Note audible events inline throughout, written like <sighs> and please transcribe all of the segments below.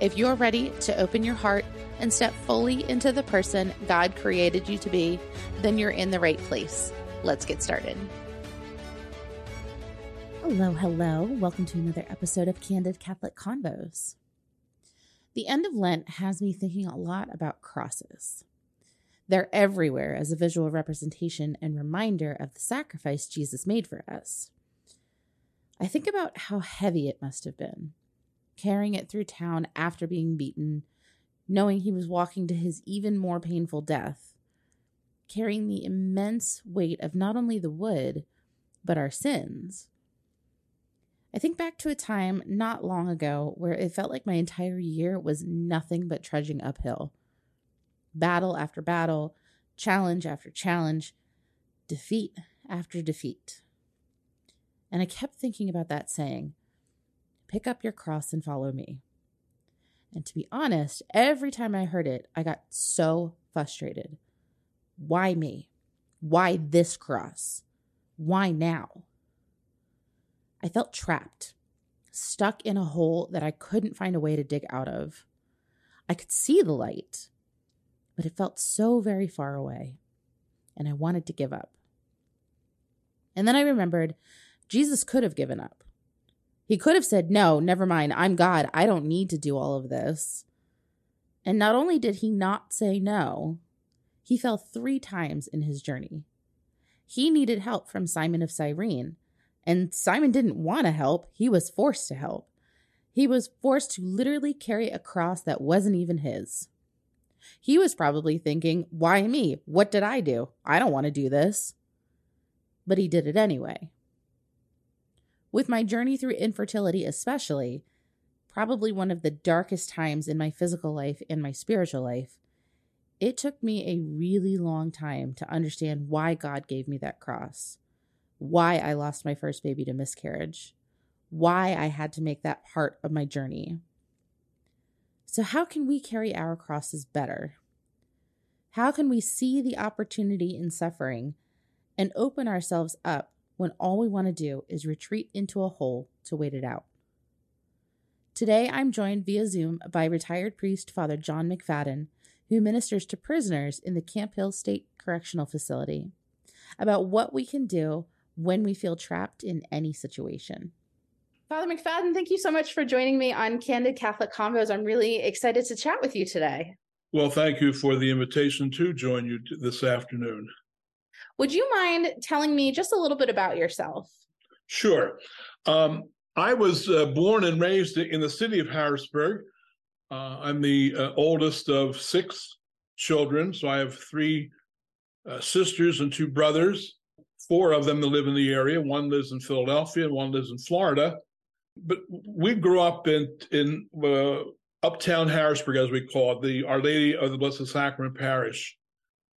If you're ready to open your heart and step fully into the person God created you to be, then you're in the right place. Let's get started. Hello, hello. Welcome to another episode of Candid Catholic Convos. The end of Lent has me thinking a lot about crosses. They're everywhere as a visual representation and reminder of the sacrifice Jesus made for us. I think about how heavy it must have been carrying it through town after being beaten, knowing he was walking to his even more painful death, carrying the immense weight of not only the wood, but our sins. I think back to a time not long ago where it felt like my entire year was nothing but trudging uphill. Battle after battle, challenge after challenge, defeat after defeat. And I kept thinking about that saying Pick up your cross and follow me. And to be honest, every time I heard it, I got so frustrated. Why me? Why this cross? Why now? I felt trapped, stuck in a hole that I couldn't find a way to dig out of. I could see the light, but it felt so very far away, and I wanted to give up. And then I remembered Jesus could have given up. He could have said, No, never mind. I'm God. I don't need to do all of this. And not only did he not say no, he fell three times in his journey. He needed help from Simon of Cyrene, and Simon didn't want to help. He was forced to help. He was forced to literally carry a cross that wasn't even his. He was probably thinking, Why me? What did I do? I don't want to do this. But he did it anyway. With my journey through infertility, especially, probably one of the darkest times in my physical life and my spiritual life, it took me a really long time to understand why God gave me that cross, why I lost my first baby to miscarriage, why I had to make that part of my journey. So, how can we carry our crosses better? How can we see the opportunity in suffering and open ourselves up when all we want to do is retreat into a hole to wait it out. Today, I'm joined via Zoom by retired priest Father John McFadden, who ministers to prisoners in the Camp Hill State Correctional Facility, about what we can do when we feel trapped in any situation. Father McFadden, thank you so much for joining me on Candid Catholic Convos. I'm really excited to chat with you today. Well, thank you for the invitation to join you this afternoon. Would you mind telling me just a little bit about yourself? Sure. Um, I was uh, born and raised in the city of Harrisburg. Uh, I'm the uh, oldest of six children, so I have three uh, sisters and two brothers. Four of them that live in the area. One lives in Philadelphia, and one lives in Florida. But we grew up in in uh, uptown Harrisburg, as we call it, the Our Lady of the Blessed Sacrament Parish.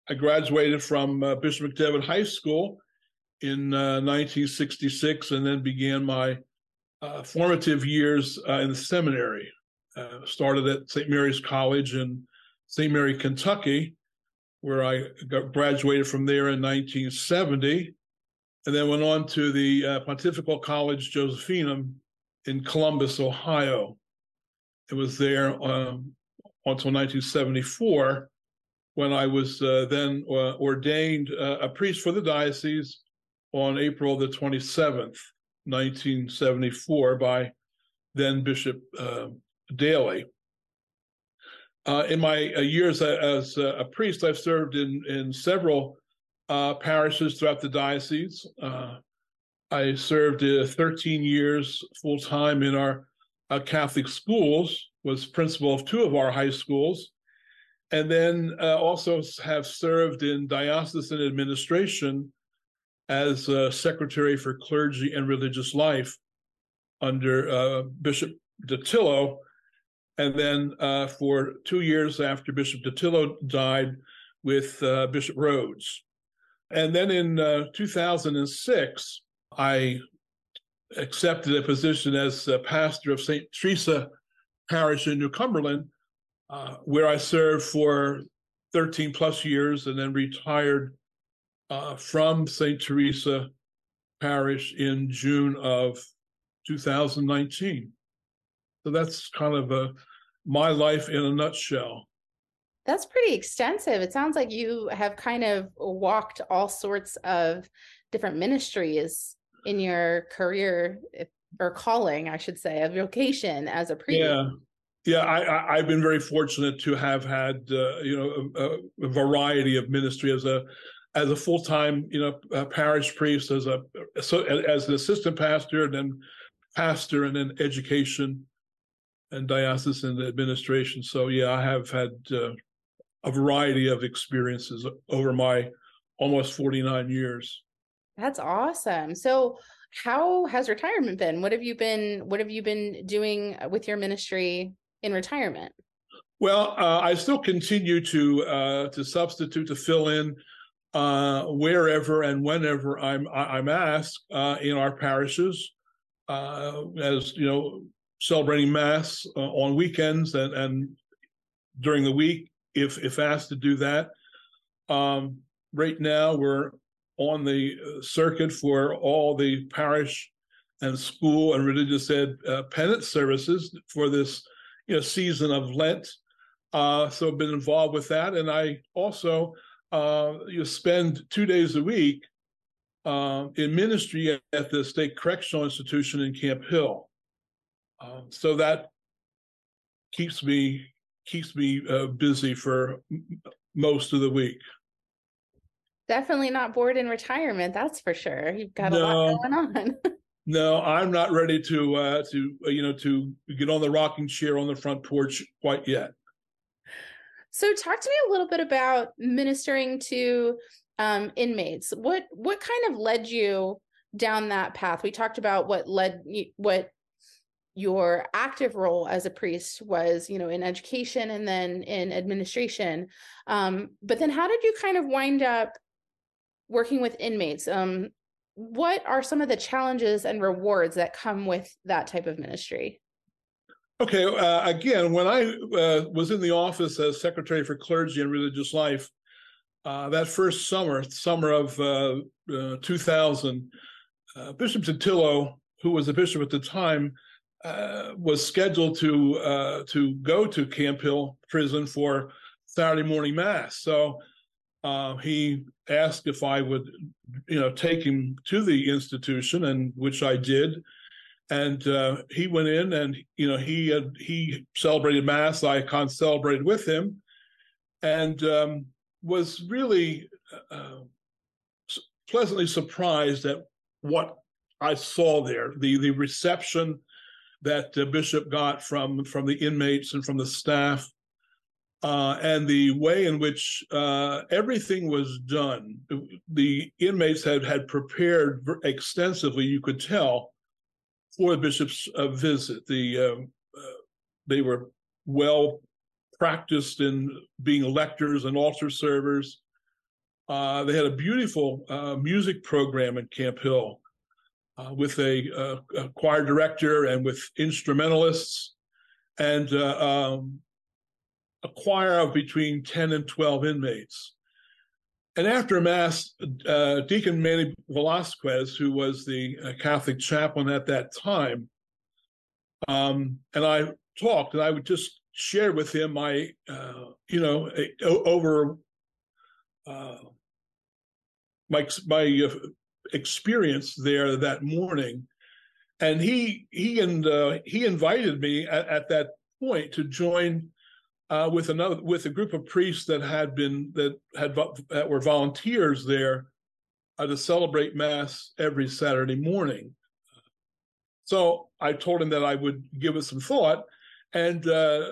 I graduated from uh, Bishop McDevitt High School in uh, 1966 and then began my uh, formative years uh, in the seminary. Uh, started at St. Mary's College in St. Mary, Kentucky, where I got graduated from there in 1970, and then went on to the uh, Pontifical College Josephinum in Columbus, Ohio. It was there um, until 1974 when I was uh, then uh, ordained uh, a priest for the diocese on April the 27th, 1974, by then Bishop uh, Daley. Uh, in my uh, years as a priest, I've served in, in several parishes throughout the diocese. I served 13 years full time in our Catholic schools, was principal of two of our high schools, and then uh, also have served in diocesan administration as uh, secretary for clergy and religious life under uh, Bishop Dattilo. and then uh, for two years after Bishop Dattilo died with uh, Bishop Rhoades. And then in uh, 2006, I accepted a position as pastor of St. Teresa Parish in New Cumberland, uh, where I served for 13 plus years and then retired uh, from St. Teresa Parish in June of 2019. So that's kind of a, my life in a nutshell. That's pretty extensive. It sounds like you have kind of walked all sorts of different ministries in your career or calling, I should say, a vocation as a priest. Yeah. Yeah, I, have been very fortunate to have had uh, you know a, a, variety of ministry as a as a full time you know parish priest as a so as an assistant pastor and then pastor and then education and diocesan administration. So yeah, I have had uh, a variety of experiences over my almost 49 years. That's awesome. So how has retirement been? What have you been what have you been doing with your ministry in retirement? Well, uh, I still continue to uh, to substitute to fill in uh, wherever and whenever I'm I'm asked uh, in our parishes, uh, as you know, celebrating mass uh, on weekends and, and during the week if if asked to do that. Um, right now, we're on the circuit for all the parish and school and religious ed penance services for this you know season of Lent. Uh, so I've been involved with that, and I also uh, you spend two days a week uh, in ministry at, at, the state correctional institution in Camp Hill. Um, so that keeps me keeps me uh, busy for most of the week. Definitely not bored in retirement, that's for sure. You've got no, a lot going on. <laughs> no, I'm not ready to uh, to uh, you know to get on the rocking chair on the front porch quite yet. So, talk to me a little bit about ministering to um, inmates. What what kind of led you down that path? We talked about what led what your active role as a priest was you know in education and then in administration um, but then how did you kind of wind up working with inmates um, what are some of the challenges and rewards that come with that type of ministry okay uh, again when i uh, was in the office as secretary for clergy and religious life uh, that first summer summer of uh, uh, 2000 uh, bishop Dattilo, who was a bishop at the time was scheduled to to go to Camp Hill Prison for Saturday morning mass. So uh, he asked if I would, you know, take him to the institution, and which I did. And uh, he went in, and you know, he had, he celebrated mass. I con celebrated with him, and um, was really uh, pleasantly surprised at what I saw there. The the reception that uh, Bishop got from from the inmates and from the staff, uh, and the way in which uh, everything was done. The inmates had had prepared extensively. You could tell for the bishop's uh, visit. The um, uh, they were well practiced in being lectors and altar servers. Uh, they had a beautiful music program at Camp Hill uh, with a, uh, a, choir director and with instrumentalists and uh, um, a choir of between 10 and 12 inmates. And after Mass, uh, Deacon Manny Velasquez, who was the uh, Catholic chaplain at that time, um, and I talked, and I would just share with him my, uh, you know, over my my experience there that morning, and he he and uh, he invited me at, at, that point to join uh, with another with a group of priests that had been that had that were volunteers there uh, to celebrate mass every Saturday morning. So I told him that I would give it some thought, and uh,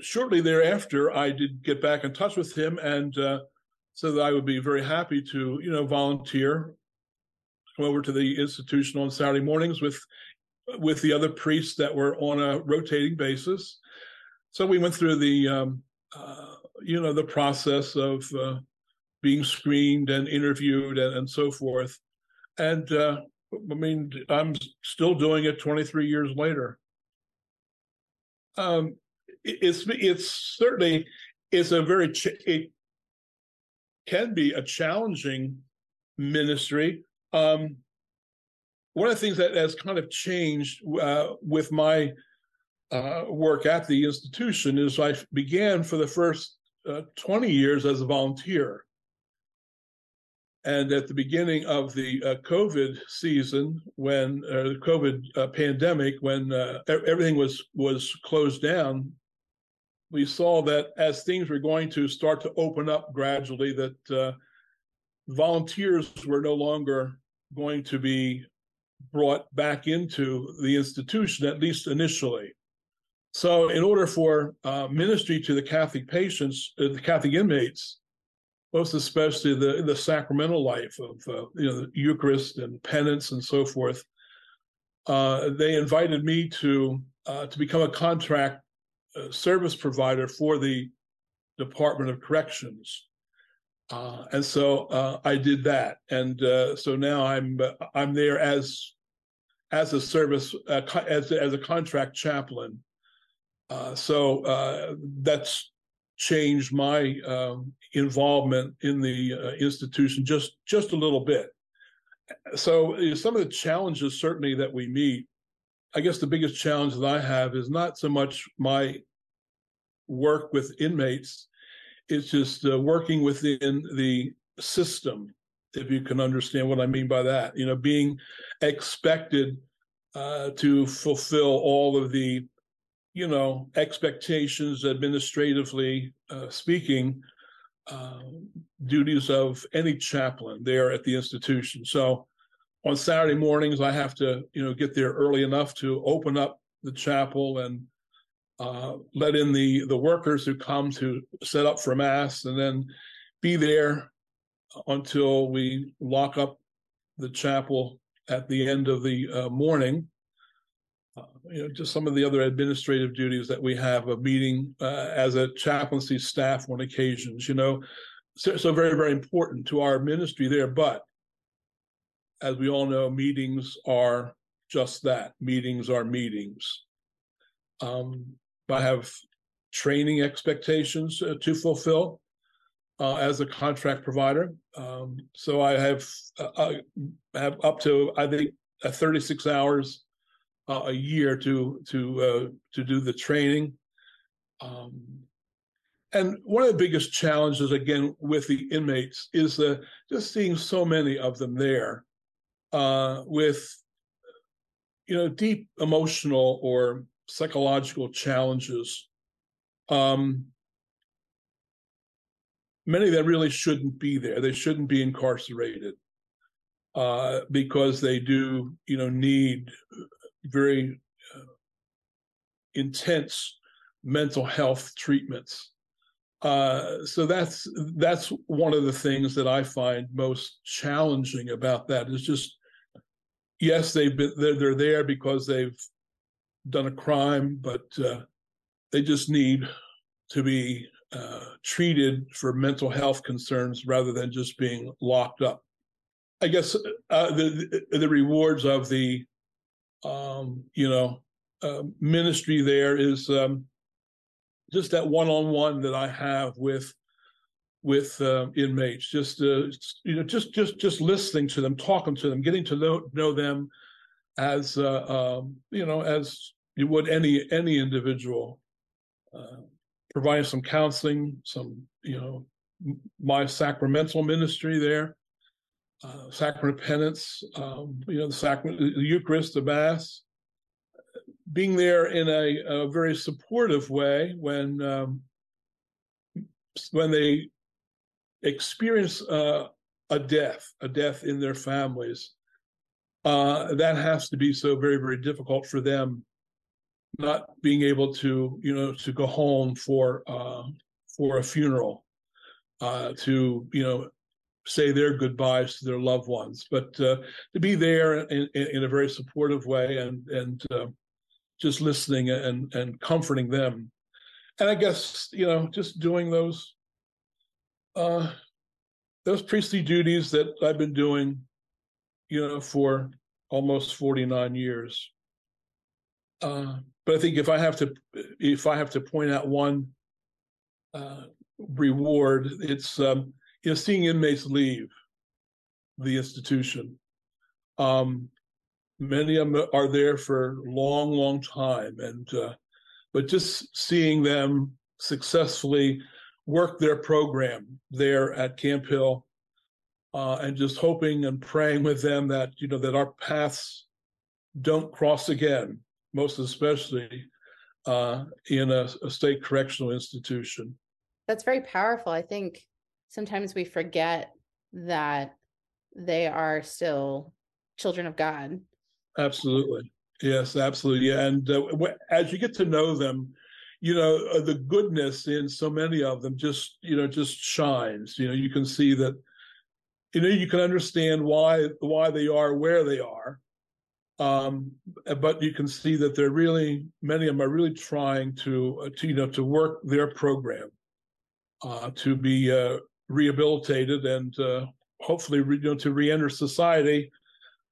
shortly thereafter, I did get back in touch with him and uh, so that I would be very happy to, you know, volunteer, come over to the institution on Saturday mornings with with the other priests that were on a rotating basis. So we went through the, um, uh, you know, the process of uh, being screened and interviewed and, and so forth. And uh, I mean, I'm still doing it 23 years later. Um, it's it's certainly it's a very ch- it can be a challenging ministry. Um, one of the things that has kind of changed uh, with my uh, work at the institution is I began for the first uh, 20 years as a volunteer. And at the beginning of the uh, COVID season, when uh, the COVID uh, pandemic, when everything was was closed down, we saw that as things were going to start to open up gradually, that volunteers were no longer going to be brought back into the institution, at least initially. So, in order for uh, ministry to the Catholic patients, uh, the Catholic inmates, most especially the the sacramental life of uh, you know the Eucharist and penance and so forth, uh, they invited me to uh, to become a contract uh, service provider for the Department of Corrections. Uh, and so uh, I did that, and uh, so now I'm I'm there as as a service as as a contract chaplain. Uh, so that's changed my um, involvement in the institution just just a little bit. So some of the challenges certainly that we meet, I guess the biggest challenge that I have is not so much my work with inmates it's just uh, working within the system if you can understand what i mean by that you know being expected uh, to fulfill all of the you know expectations administratively uh, speaking uh, duties of any chaplain there at the institution so on saturday mornings i have to you know get there early enough to open up the chapel and uh, let in the the workers who come to set up for mass, and then be there until we lock up the chapel at the end of the uh, morning. Uh, you know, just some of the other administrative duties that we have of meeting uh, as a chaplaincy staff on occasions. You know, so, so very very important to our ministry there. But as we all know, meetings are just that. Meetings are meetings. Um, I have training expectations uh, to fulfill uh, as a contract provider. Um, so I have uh, I have up to I think uh, 36 hours uh, a year to to uh, to do the training. Um, and one of the biggest challenges, again, with the inmates is just seeing so many of them there with, you know, deep emotional or psychological challenges. Um, many them really shouldn't be there. They shouldn't be incarcerated uh, because they do, you know, need very uh, intense mental health treatments. Uh, so that's that's one of the things that I find most challenging about that is just yes they've been they're, they're there because they've done a crime, but uh, they just need to be uh, treated for mental health concerns rather than just being locked up. I guess uh, the the rewards of the um, you know uh, ministry there is um, just that one on one that I have with with uh, inmates. Just uh, you know, just just just listening to them, talking to them, getting to know know them as uh, um, you know as you would any any individual uh, providing some counseling some you know my sacramental ministry there uh, sacrament of penance um, you know the sacrament the eucharist the mass being there in a, a very supportive way when um, when they experience uh, a death a death in their families uh, that has to be so very, very difficult for them, not being able to, you know, to go home for uh, for a funeral, uh, to you know, say their goodbyes to their loved ones, but uh, to be there in, in, in, a very supportive way and and uh, just listening and and comforting them, and I guess you know just doing those uh, those priestly duties that I've been doing, you know, for almost forty nine years. Uh, but I think if I have to if I have to point out one uh, reward, it's um, you know, seeing inmates leave the institution. Um, many of them are there for long, long time, and uh, but just seeing them successfully work their program there at Camp Hill, uh, and just hoping and praying with them that you know that our paths don't cross again, most especially uh, in a, a state correctional institution. That's very powerful. I think sometimes we forget that they are still children of God. Absolutely. Yes, absolutely. And uh, as you get to know them, you know, uh, the goodness in so many of them just, you know, just shines. You know, you can see that, you know, you can understand why why they are where they are. Um, but you can see that they're really many of them are really trying to, uh, to you know to work their program uh, to be uh, rehabilitated and uh, hopefully you know, to reenter society,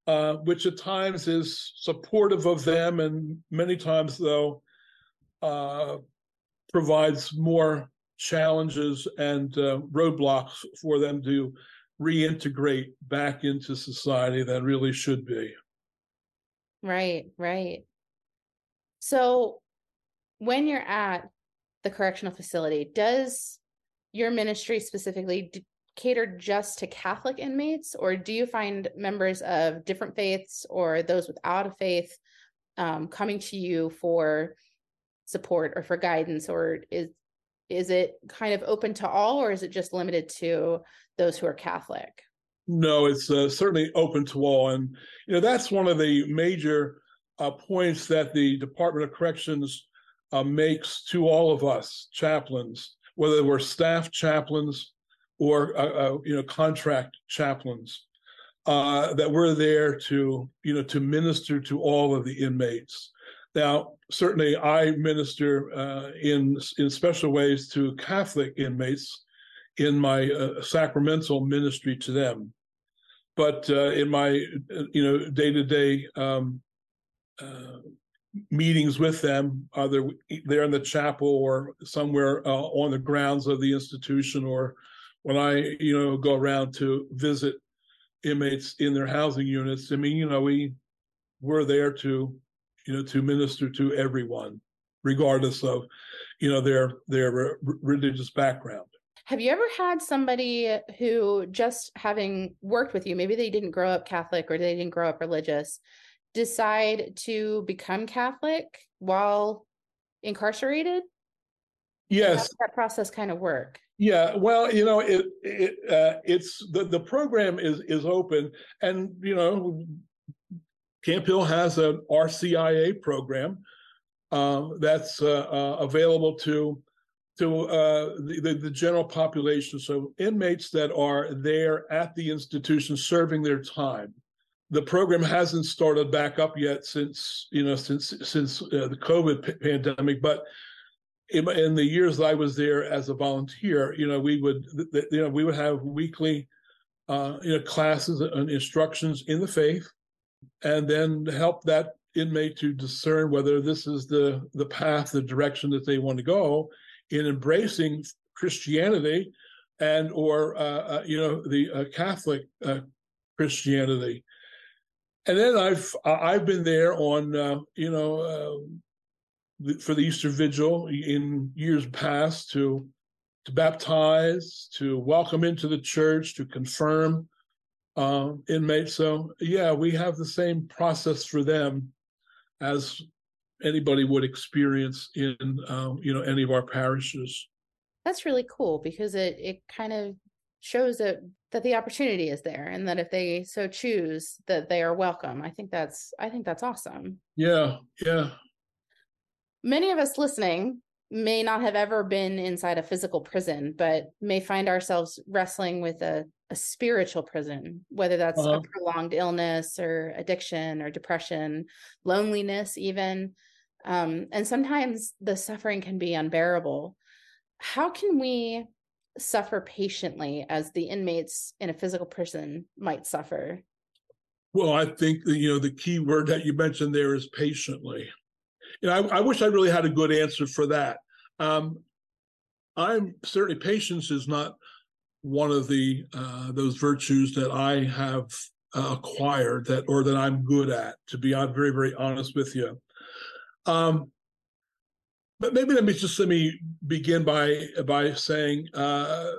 uh, which at times is supportive of them and many times, though, uh, provides more challenges and uh, roadblocks for them to reintegrate back into society than really should be. Right, right. So when you're at the correctional facility, does your ministry specifically cater just to Catholic inmates, or do you find members of different faiths or those without a faith um, coming to you for support or for guidance, or is is it kind of open to all, or is it just limited to those who are Catholic? No, it's uh, certainly open to all, and you know that's one of the major uh, points that the Department of Corrections uh, makes to all of us chaplains whether we're staff chaplains or uh, uh, you know contract chaplains, uh, that we're there to you know to minister to all of the inmates. Now, certainly, I minister uh, in in special ways to Catholic inmates in my uh, sacramental ministry to them, but uh, in my you know day to day meetings with them, either there in the chapel or somewhere uh, on the grounds of the institution, or when I, you know, go around to visit inmates in their housing units. I mean, you know, we we're there to, you know, to minister to everyone, regardless of, you know, their their religious background. Have you ever had somebody who just having worked with you, maybe they didn't grow up Catholic or they didn't grow up religious, decide to become Catholic while incarcerated? Yes. that process kind of work? Yeah, well, you know, it, it uh, it's the the program is is open, and you know, Camp Hill has an RCIA program uh, that's uh, available to to uh, the, the general population. So inmates that are there at the institution serving their time the program hasn't started back up yet since you know since since uh, the COVID p- pandemic, but in, in, the years that I was there as a volunteer, you know, we would th- you know we would have weekly uh, you know classes and instructions in the faith, and then help that inmate to discern whether this is the the path, the direction that they want to go in embracing Christianity and or uh, uh you know the uh, Catholic uh, Christianity and then I've I've been there on uh, you know uh, for the Easter Vigil in years past to to baptize, to welcome into the church, to confirm uh, inmates. So yeah, we have the same process for them as anybody would experience in uh, you know any of our parishes. That's really cool because it it kind of shows that that the opportunity is there and that if they so choose that they are welcome i think that's i think that's awesome yeah yeah many of us listening may not have ever been inside a physical prison, but may find ourselves wrestling with a, a spiritual prison, whether that's uh-huh. a prolonged illness or addiction or depression, loneliness, even. Um, and sometimes the suffering can be unbearable. How can we suffer patiently as the inmates in a physical prison might suffer? Well, I think that you know the key word that you mentioned there is patiently you know, I, I, wish I really had a good answer for that. Um, I'm certainly patience is not one of the uh, those virtues that I have uh, acquired that or that I'm good at. To be very very honest with you. Um, but maybe let me just let me begin by by saying uh,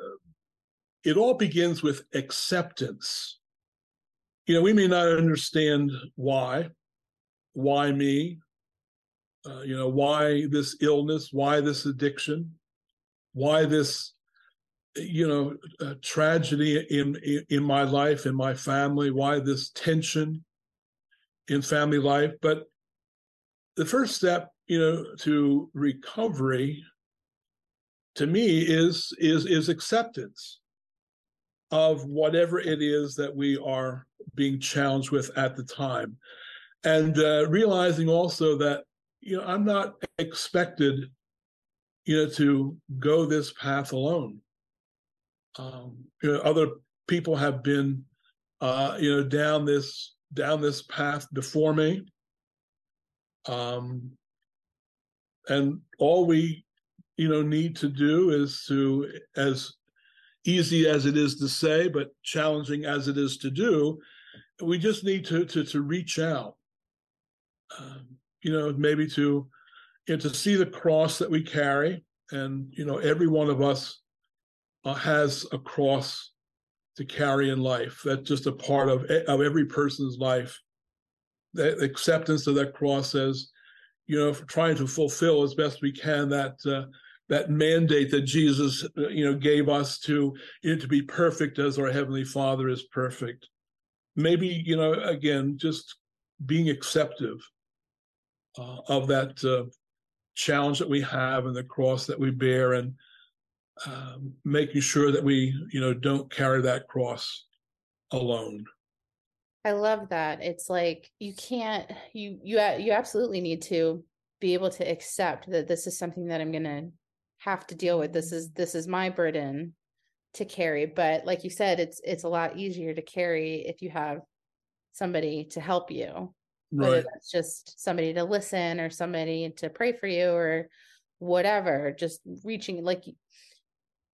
it all begins with acceptance. You know, we may not understand why, why me, uh, you know, why this illness, why this addiction, why this, you know, uh, tragedy in, in in my life, in my family, why this tension in family life. But the first step, you know, to recovery, to me, is is is acceptance of whatever it is that we are being challenged with at the time and uh, realizing also that you know, I'm not expected, you know, to go this path alone. Um, you know, other people have been, uh, you know, down this down this path before me. Um, and all we, you know, need to do is to, as easy as it is to say, but challenging as it is to do, we just need to to to reach out. Um, you know, maybe to you know, to see the cross that we carry, and you know, every one of us uh, has a cross to carry in life. That's just a part of of every person's life. The acceptance of that cross as you know, trying to fulfill as best we can that uh, that mandate that Jesus, uh, you know, gave us to you know, to be perfect as our heavenly Father is perfect. Maybe you know, again, just being acceptive uh, of that uh, challenge that we have and the cross that we bear and um, making sure that we you know don't carry that cross alone i love that it's like you can't you you you absolutely need to be able to accept that this is something that i'm going to have to deal with this mm-hmm. is this is my burden to carry but like you said it's it's a lot easier to carry if you have somebody to help you right. whether that's just somebody to listen or somebody to pray for you or whatever just reaching like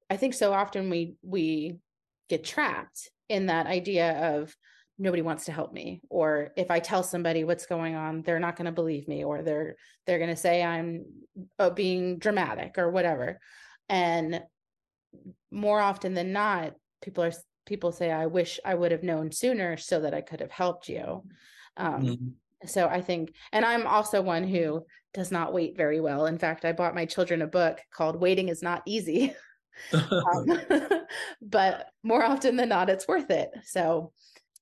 i think so often we we get trapped in that idea of nobody wants to help me or if i tell somebody what's going on they're not going to believe me or they're they're going to say i'm uh, being dramatic or whatever and more often than not people are people say i wish i would have known sooner so that i could have helped you um, mm-hmm so I think, and I'm also one who does not wait very well. In fact, I bought my children a book called Waiting is Not Easy. <laughs> um, <laughs> but more often than not, it's worth it. So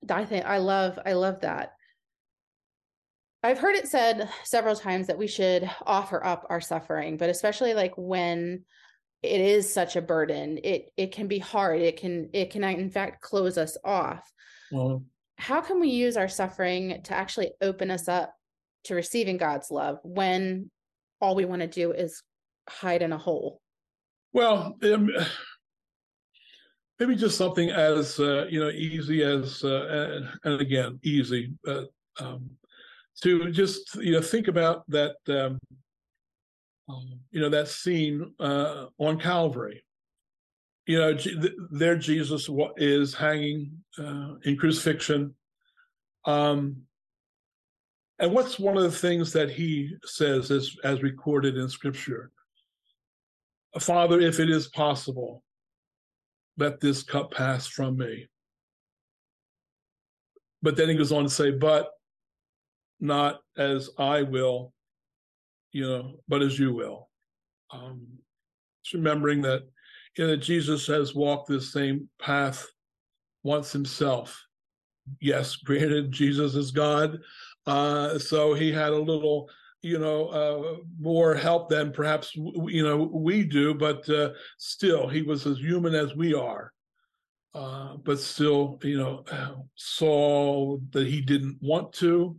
I think I love, I love that. I've heard it said several times that we should offer up our suffering, but especially like when it is such a burden, it it can be hard. It can it can in fact close us off. Well, how can we use our suffering to actually open us up to receiving God's love when all we want to do is hide in a hole? Well, um, maybe just something as uh, you know easy as uh, and again easy uh, um, to just you know think about that um, um you know that scene uh, on Calvary you know, there Jesus is hanging uh, in crucifixion. Um, and what's one of the things that he says, as recorded in Scripture? Father, if it is possible, let this cup pass from me. But then he goes on to say, but not as I will, you know, but as you will. Um, remembering that you know, that Jesus has walked this same path once himself. Yes, granted, Jesus is God. Uh, so he had a little, you know, uh, more help than perhaps you know we do, but uh, still, he was as human as we are. Uh, but still, you know, saw that he didn't want to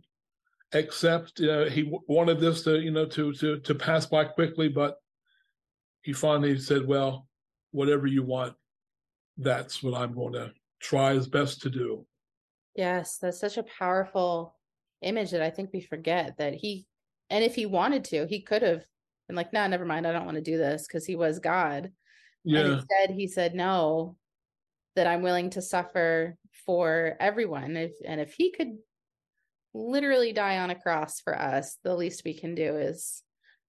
accept. Uh, he w- wanted this to, you know, to to to pass by quickly, but he finally said, "Well, whatever you want, that's what I'm going to try his best to do." Yes, that's such a powerful image that I think we forget that he, and if he wanted to, he could have been like, "No, nah, never mind. I don't want to do this," because he was God. Yeah. And instead, he said, "No, that I'm willing to suffer for everyone. If and if he could literally die on a cross for us, the least we can do is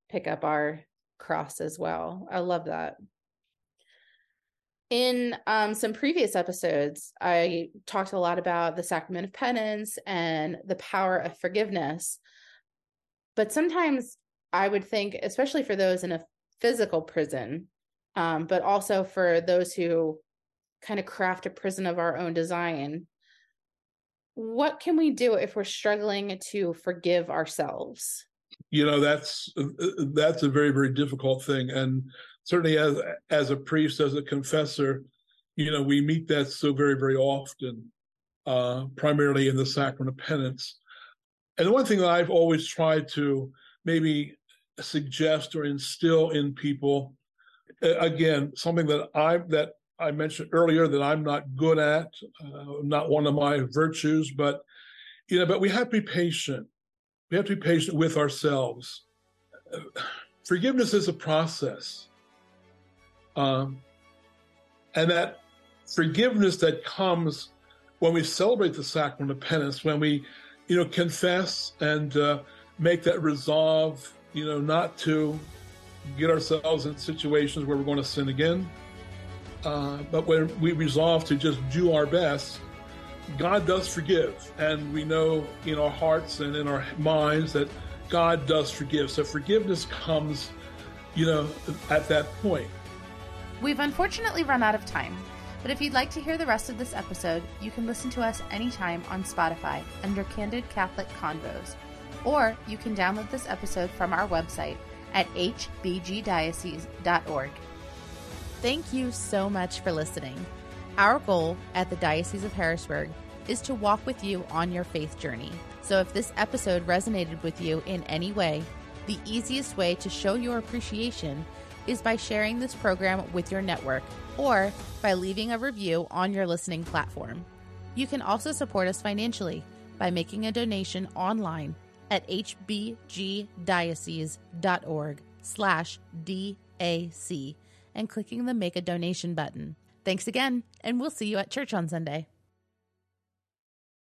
pick up our cross as well. I love that. In um, some previous episodes, I talked a lot about the sacrament of penance and the power of forgiveness. But sometimes I would think, especially for those in a physical prison, um, but also for those who kind of craft a prison of our own design what can we do if we're struggling to forgive ourselves? You know that's that's a very very difficult thing. And certainly as as a priest as a confessor you know we meet that so very very often uh primarily in the sacrament of penance and the one thing that i've always tried to maybe suggest or instill in people again something that i that I mentioned earlier that I'm not good at, uh, not one of my virtues, but you know, but we have to be patient. We have to be patient with ourselves. <sighs> Forgiveness is a process, um, and that forgiveness that comes when we celebrate the sacrament of penance, when we, you know, confess and uh, make that resolve, you know, not to get ourselves in situations where we're going to sin again uh, but when we resolve to just do our best, God does forgive. And we know in our hearts and in our minds that God does forgive. So forgiveness comes, you know, at that point. We've unfortunately run out of time. But if you'd like to hear the rest of this episode, you can listen to us anytime on Spotify under Candid Catholic Convos. Or you can download this episode from our website at hbgdiocese.org. Thank you so much for listening. Our goal at the Diocese of Harrisburg is to walk with you on your faith journey. So if this episode resonated with you in any way, the easiest way to show your appreciation is by sharing this program with your network or by leaving a review on your listening platform. You can also support us financially by making a donation online at hbgdiocese.org slash DAC and clicking the Make a Donation button. Thanks again, and we'll see you at church on Sunday.